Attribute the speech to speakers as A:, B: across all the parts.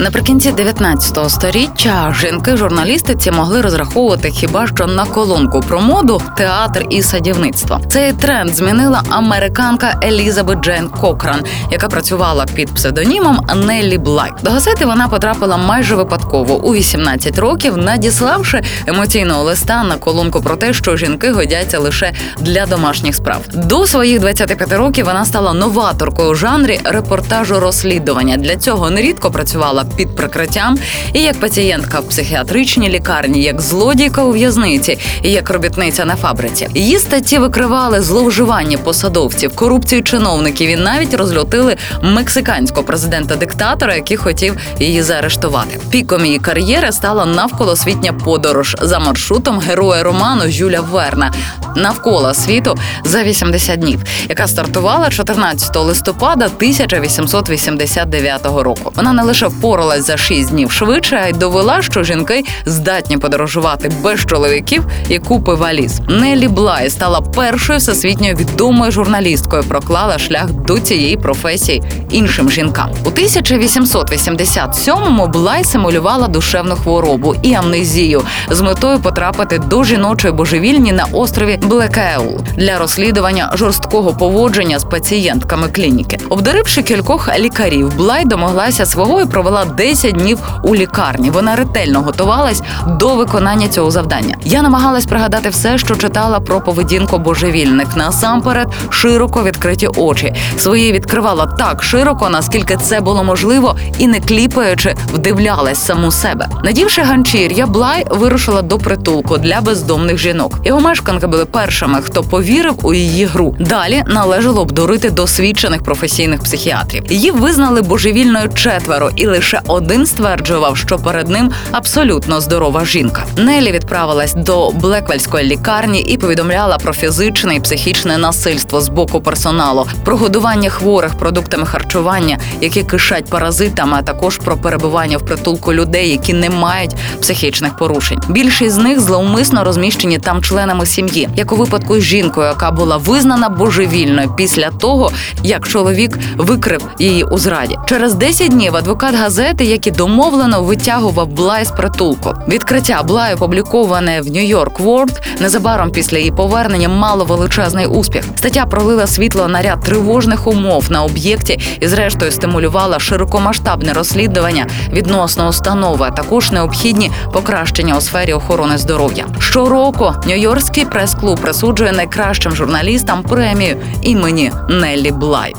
A: Наприкінці 19 століття жінки-журналістиці могли розраховувати хіба що на колонку про моду, театр і садівництво. Цей тренд змінила американка Елізабет Джейн Кокран, яка працювала під псевдонімом Неллі Блай. До газети вона потрапила майже випадково у 18 років, надіславши емоційного листа на колонку про те, що жінки годяться лише для домашніх справ. До своїх 25 років вона стала новаторкою у жанрі репортажу розслідування. Для цього нерідко працювала під прикриттям і як пацієнтка в психіатричній лікарні, як злодійка у в'язниці, і як робітниця на фабриці. Її статті викривали зловживання посадовців, корупцію чиновників і навіть розлютили мексиканського президента-диктатора, який хотів її заарештувати. Піком її кар'єри стала навколосвітня подорож за маршрутом героя роману Жюля Верна навколо світу за 80 днів, яка стартувала 14 листопада 1889 року. Вона не лише впоралась за 6 днів швидше, а й довела, що жінки здатні подорожувати без чоловіків і купи валіз. Нелі Блай стала першою всесвітньо відомою журналісткою, проклала шлях до цієї професії іншим жінкам. У 1887-му Блай симулювала душевну хворобу і амнезію з метою потрапити до жіночої божевільні на острові Блекеул для розслідування жорсткого поводження з пацієнтками клініки. Обдаривши кількох лікарів, Блай домоглася свого і провела 10 днів у лікарні. Вона ретельно готувалась до виконання цього завдання. Я намагалась пригадати все, що читала про поведінку божевільних. Насамперед, широко відкриті очі. Свої відкривала так широко, наскільки це було можливо, і не кліпаючи, вдивлялась саму себе. Надівши ганчір'я, Блай вирушила до притулку для бездомних жінок. Його мешканки були першими, хто повірив у її гру. Далі належало обдурити досвідчених професійних психіатрів. Її визнали божевільною четверо, і лише один стверджував, що перед ним абсолютно здорова жінка. Нелі відправилась до Блеквельської лікарні і повідомляла про фізичне і психічне насильство з боку персоналу, про годування хворих продуктами харчування, які кишать паразитами, а також про перебування в притулку людей, які не мають психічних порушень. Більшість з них зловмисно розміщені там членами сім'ї, як у випадку з жінкою, яка була визнана божевільною після того, як чоловік викрив її у зраді. Через 10 днів адвокат газети, як і домовлено, витягував Блай з притулку. Відкриття Блай, опубліковане в Нью-Йорк World, незабаром після її повернення мало величезний успіх. Стаття пролила світло на ряд тривожних умов на об'єкті і, зрештою, стимулювала широкомасштабне розслідування відносно установи, а також необхідні покращення у сфері охорони здоров'я. Щороку Нью-Йоркський прес-клуб присуджує найкращим журналістам премію імені Неллі Блай.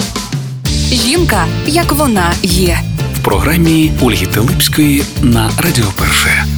B: Жінка, як вона є.
C: Програмі Ольги Телипської на Радіо Перше.